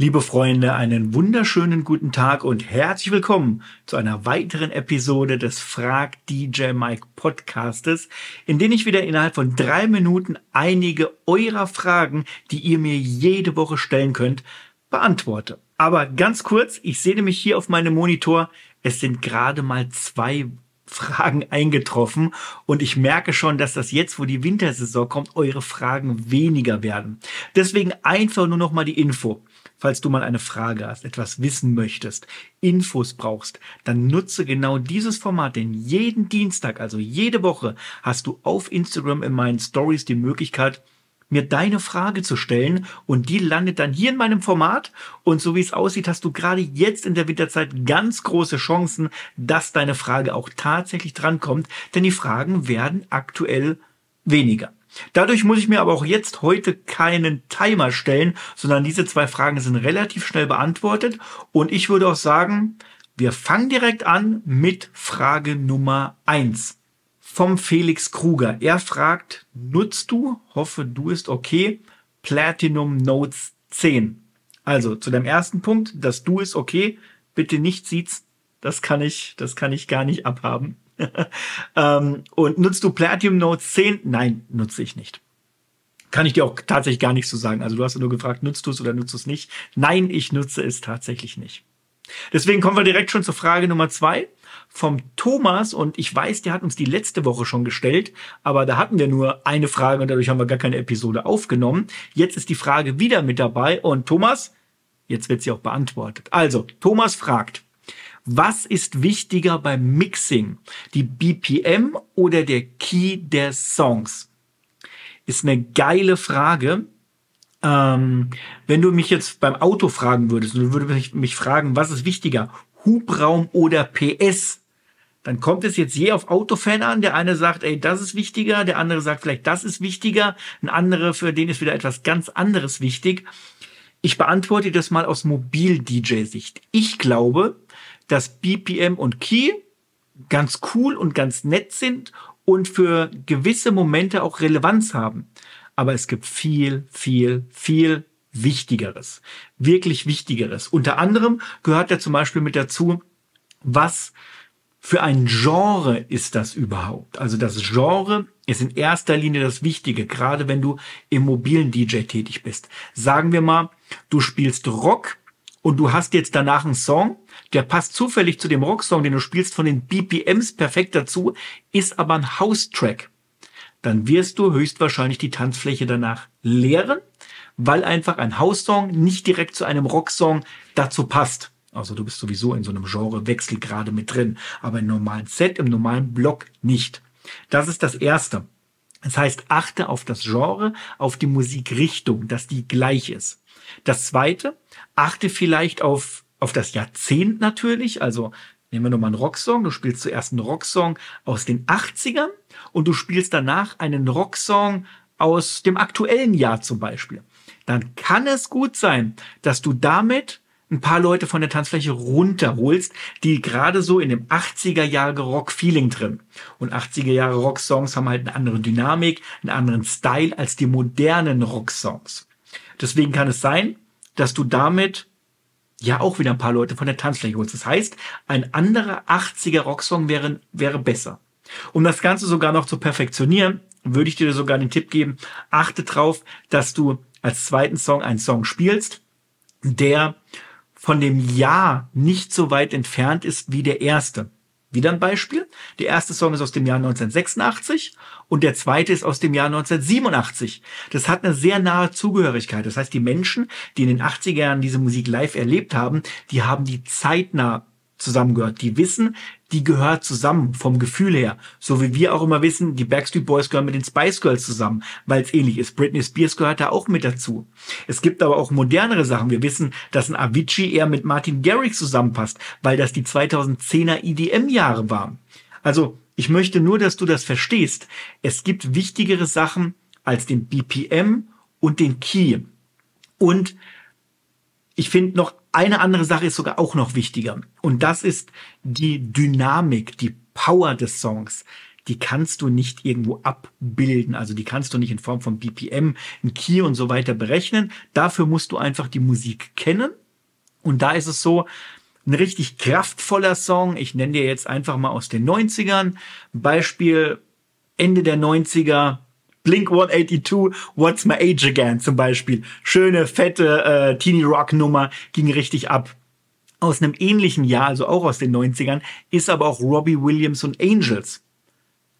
Liebe Freunde, einen wunderschönen guten Tag und herzlich willkommen zu einer weiteren Episode des Frag DJ Mike Podcastes, in dem ich wieder innerhalb von drei Minuten einige eurer Fragen, die ihr mir jede Woche stellen könnt, beantworte. Aber ganz kurz, ich sehe nämlich hier auf meinem Monitor, es sind gerade mal zwei Fragen eingetroffen und ich merke schon, dass das jetzt, wo die Wintersaison kommt, eure Fragen weniger werden. Deswegen einfach nur noch mal die Info falls du mal eine Frage hast, etwas wissen möchtest, Infos brauchst, dann nutze genau dieses Format, denn jeden Dienstag, also jede Woche, hast du auf Instagram in meinen Stories die Möglichkeit, mir deine Frage zu stellen und die landet dann hier in meinem Format und so wie es aussieht, hast du gerade jetzt in der Winterzeit ganz große Chancen, dass deine Frage auch tatsächlich drankommt, denn die Fragen werden aktuell weniger. Dadurch muss ich mir aber auch jetzt heute keinen Timer stellen, sondern diese zwei Fragen sind relativ schnell beantwortet. Und ich würde auch sagen, wir fangen direkt an mit Frage Nummer eins vom Felix Kruger. Er fragt, nutzt du, hoffe du ist okay, Platinum Notes 10? Also zu dem ersten Punkt, das Du ist okay, bitte nicht sieht's, das kann ich, das kann ich gar nicht abhaben. ähm, und nutzt du Platinum Note 10? Nein, nutze ich nicht. Kann ich dir auch tatsächlich gar nicht so sagen. Also du hast ja nur gefragt, nutzt du es oder nutzt du es nicht? Nein, ich nutze es tatsächlich nicht. Deswegen kommen wir direkt schon zur Frage Nummer zwei vom Thomas und ich weiß, der hat uns die letzte Woche schon gestellt, aber da hatten wir nur eine Frage und dadurch haben wir gar keine Episode aufgenommen. Jetzt ist die Frage wieder mit dabei und Thomas, jetzt wird sie auch beantwortet. Also, Thomas fragt, was ist wichtiger beim Mixing? Die BPM oder der Key der Songs? Ist eine geile Frage. Ähm, wenn du mich jetzt beim Auto fragen würdest du würdest mich, mich fragen, was ist wichtiger? Hubraum oder PS? Dann kommt es jetzt je auf Autofan an. Der eine sagt, ey, das ist wichtiger. Der andere sagt vielleicht, das ist wichtiger. Ein anderer, für den ist wieder etwas ganz anderes wichtig. Ich beantworte das mal aus Mobil-DJ-Sicht. Ich glaube, dass BPM und Key ganz cool und ganz nett sind und für gewisse Momente auch Relevanz haben. Aber es gibt viel, viel, viel Wichtigeres. Wirklich Wichtigeres. Unter anderem gehört da zum Beispiel mit dazu, was für ein Genre ist das überhaupt? Also das Genre ist in erster Linie das Wichtige, gerade wenn du im mobilen DJ tätig bist. Sagen wir mal, du spielst Rock und du hast jetzt danach einen Song, der passt zufällig zu dem Rocksong, den du spielst, von den BPMs perfekt dazu, ist aber ein House-Track. Dann wirst du höchstwahrscheinlich die Tanzfläche danach leeren, weil einfach ein House-Song nicht direkt zu einem Rocksong dazu passt. Also du bist sowieso in so einem Genrewechsel gerade mit drin, aber im normalen Set, im normalen Block nicht. Das ist das Erste. Das heißt, achte auf das Genre, auf die Musikrichtung, dass die gleich ist. Das Zweite, achte vielleicht auf auf das Jahrzehnt natürlich. Also nehmen wir nochmal einen Rocksong. Du spielst zuerst einen Rocksong aus den 80ern und du spielst danach einen Rocksong aus dem aktuellen Jahr zum Beispiel. Dann kann es gut sein, dass du damit ein paar Leute von der Tanzfläche runterholst, die gerade so in dem 80er Jahre Rock-Feeling drin. Und 80er Jahre Rock-Songs haben halt eine andere Dynamik, einen anderen Style als die modernen Rock-Songs. Deswegen kann es sein, dass du damit ja auch wieder ein paar Leute von der Tanzfläche holst. Das heißt, ein anderer 80er Rocksong wäre, wäre besser. Um das Ganze sogar noch zu perfektionieren, würde ich dir sogar den Tipp geben, achte drauf, dass du als zweiten Song einen Song spielst, der von dem Jahr nicht so weit entfernt ist wie der erste. Wieder ein Beispiel. Der erste Song ist aus dem Jahr 1986 und der zweite ist aus dem Jahr 1987. Das hat eine sehr nahe Zugehörigkeit. Das heißt, die Menschen, die in den 80er Jahren diese Musik live erlebt haben, die haben die zeitnah zusammengehört. Die wissen, die gehört zusammen vom Gefühl her. So wie wir auch immer wissen, die Backstreet Boys gehören mit den Spice Girls zusammen, weil es ähnlich ist. Britney Spears gehört da auch mit dazu. Es gibt aber auch modernere Sachen. Wir wissen, dass ein Avicii eher mit Martin Garrix zusammenpasst, weil das die 2010er EDM-Jahre waren. Also, ich möchte nur, dass du das verstehst. Es gibt wichtigere Sachen als den BPM und den Key. Und ich finde noch eine andere Sache ist sogar auch noch wichtiger. Und das ist die Dynamik, die Power des Songs. die kannst du nicht irgendwo abbilden. Also die kannst du nicht in Form von BPM, ein Key und so weiter berechnen. Dafür musst du einfach die Musik kennen. Und da ist es so, ein richtig kraftvoller Song. Ich nenne dir jetzt einfach mal aus den 90ern. Beispiel Ende der 90er. Blink 182, What's My Age Again zum Beispiel. Schöne, fette äh, Teeny Rock Nummer, ging richtig ab. Aus einem ähnlichen Jahr, also auch aus den 90ern, ist aber auch Robbie Williams und Angels.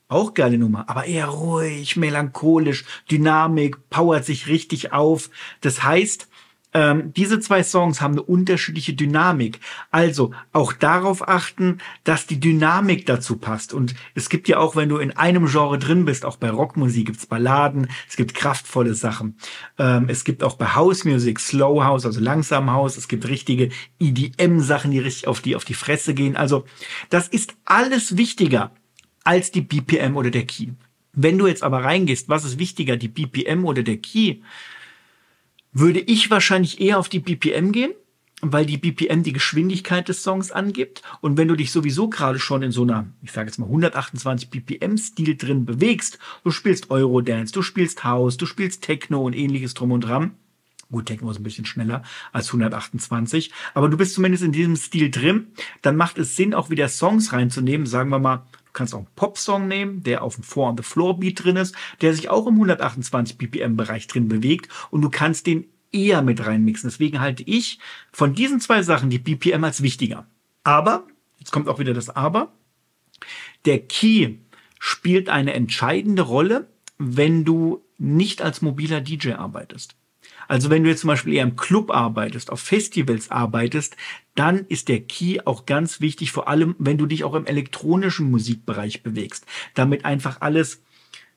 Auch geile Nummer, aber eher ruhig, melancholisch, Dynamik, powert sich richtig auf. Das heißt, ähm, diese zwei Songs haben eine unterschiedliche Dynamik. Also auch darauf achten, dass die Dynamik dazu passt. Und es gibt ja auch, wenn du in einem Genre drin bist, auch bei Rockmusik gibt's Balladen, es gibt kraftvolle Sachen. Ähm, es gibt auch bei House Music Slow House, also langsam House. Es gibt richtige EDM-Sachen, die richtig auf die, auf die Fresse gehen. Also das ist alles wichtiger als die BPM oder der Key. Wenn du jetzt aber reingehst, was ist wichtiger, die BPM oder der Key? Würde ich wahrscheinlich eher auf die BPM gehen, weil die BPM die Geschwindigkeit des Songs angibt. Und wenn du dich sowieso gerade schon in so einer, ich sage jetzt mal 128 BPM-Stil drin bewegst, du spielst Eurodance, du spielst House, du spielst Techno und ähnliches drum und dran. Gut, Techno ist ein bisschen schneller als 128, aber du bist zumindest in diesem Stil drin, dann macht es Sinn, auch wieder Songs reinzunehmen, sagen wir mal Du kannst auch einen Popsong nehmen, der auf dem Four on the Floor Beat drin ist, der sich auch im 128 BPM Bereich drin bewegt und du kannst den eher mit reinmixen. Deswegen halte ich von diesen zwei Sachen die BPM als wichtiger. Aber, jetzt kommt auch wieder das Aber, der Key spielt eine entscheidende Rolle, wenn du nicht als mobiler DJ arbeitest. Also wenn du jetzt zum Beispiel eher im Club arbeitest, auf Festivals arbeitest, dann ist der Key auch ganz wichtig, vor allem wenn du dich auch im elektronischen Musikbereich bewegst, damit einfach alles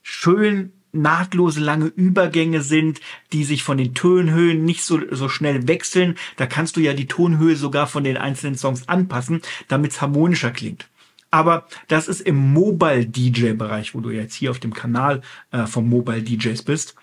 schön nahtlose lange Übergänge sind, die sich von den Tonhöhen nicht so, so schnell wechseln. Da kannst du ja die Tonhöhe sogar von den einzelnen Songs anpassen, damit es harmonischer klingt. Aber das ist im Mobile DJ Bereich, wo du jetzt hier auf dem Kanal äh, vom Mobile DJs bist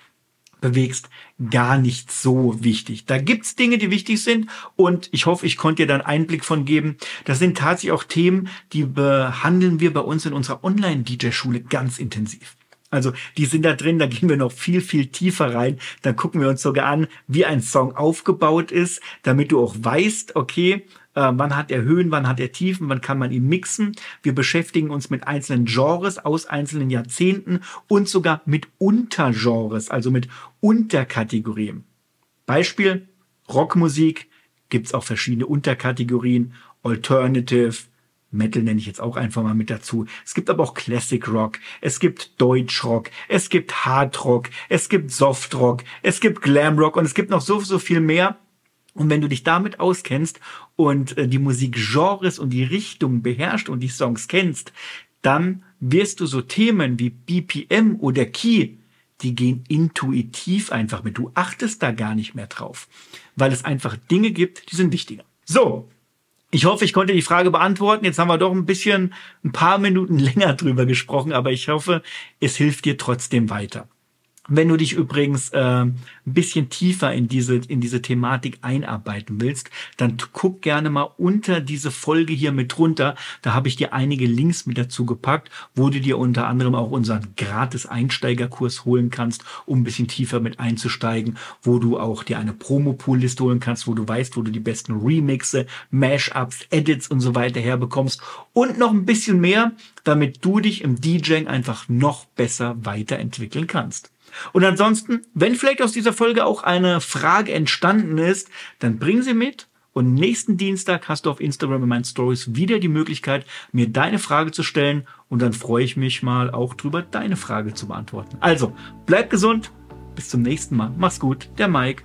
bewegst, gar nicht so wichtig. Da gibt's Dinge, die wichtig sind und ich hoffe, ich konnte dir dann Einblick von geben. Das sind tatsächlich auch Themen, die behandeln wir bei uns in unserer Online-DJ-Schule ganz intensiv. Also die sind da drin, da gehen wir noch viel, viel tiefer rein. Dann gucken wir uns sogar an, wie ein Song aufgebaut ist, damit du auch weißt, okay, äh, wann hat er Höhen, wann hat er Tiefen, wann kann man ihn mixen. Wir beschäftigen uns mit einzelnen Genres aus einzelnen Jahrzehnten und sogar mit Untergenres, also mit Unterkategorien. Beispiel Rockmusik gibt's auch verschiedene Unterkategorien, Alternative, Metal nenne ich jetzt auch einfach mal mit dazu. Es gibt aber auch Classic Rock, es gibt Deutsch Rock, es gibt Hard Rock, es gibt Soft Rock, es gibt Glam Rock und es gibt noch so, so viel mehr. Und wenn du dich damit auskennst und äh, die Musikgenres und die Richtung beherrscht und die Songs kennst, dann wirst du so Themen wie BPM oder Key, die gehen intuitiv einfach mit. Du achtest da gar nicht mehr drauf, weil es einfach Dinge gibt, die sind wichtiger. So. Ich hoffe, ich konnte die Frage beantworten. Jetzt haben wir doch ein bisschen, ein paar Minuten länger drüber gesprochen, aber ich hoffe, es hilft dir trotzdem weiter. Wenn du dich übrigens äh, ein bisschen tiefer in diese, in diese Thematik einarbeiten willst, dann guck gerne mal unter diese Folge hier mit runter. Da habe ich dir einige Links mit dazu gepackt, wo du dir unter anderem auch unseren gratis Einsteigerkurs holen kannst, um ein bisschen tiefer mit einzusteigen, wo du auch dir eine Promo-Pool-Liste holen kannst, wo du weißt, wo du die besten Remixe, Mashups, Edits und so weiter herbekommst und noch ein bisschen mehr, damit du dich im DJing einfach noch besser weiterentwickeln kannst. Und ansonsten, wenn vielleicht aus dieser Folge auch eine Frage entstanden ist, dann bring sie mit. Und nächsten Dienstag hast du auf Instagram in meinen Stories wieder die Möglichkeit, mir deine Frage zu stellen. Und dann freue ich mich mal auch drüber, deine Frage zu beantworten. Also, bleib gesund. Bis zum nächsten Mal. Mach's gut. Der Mike.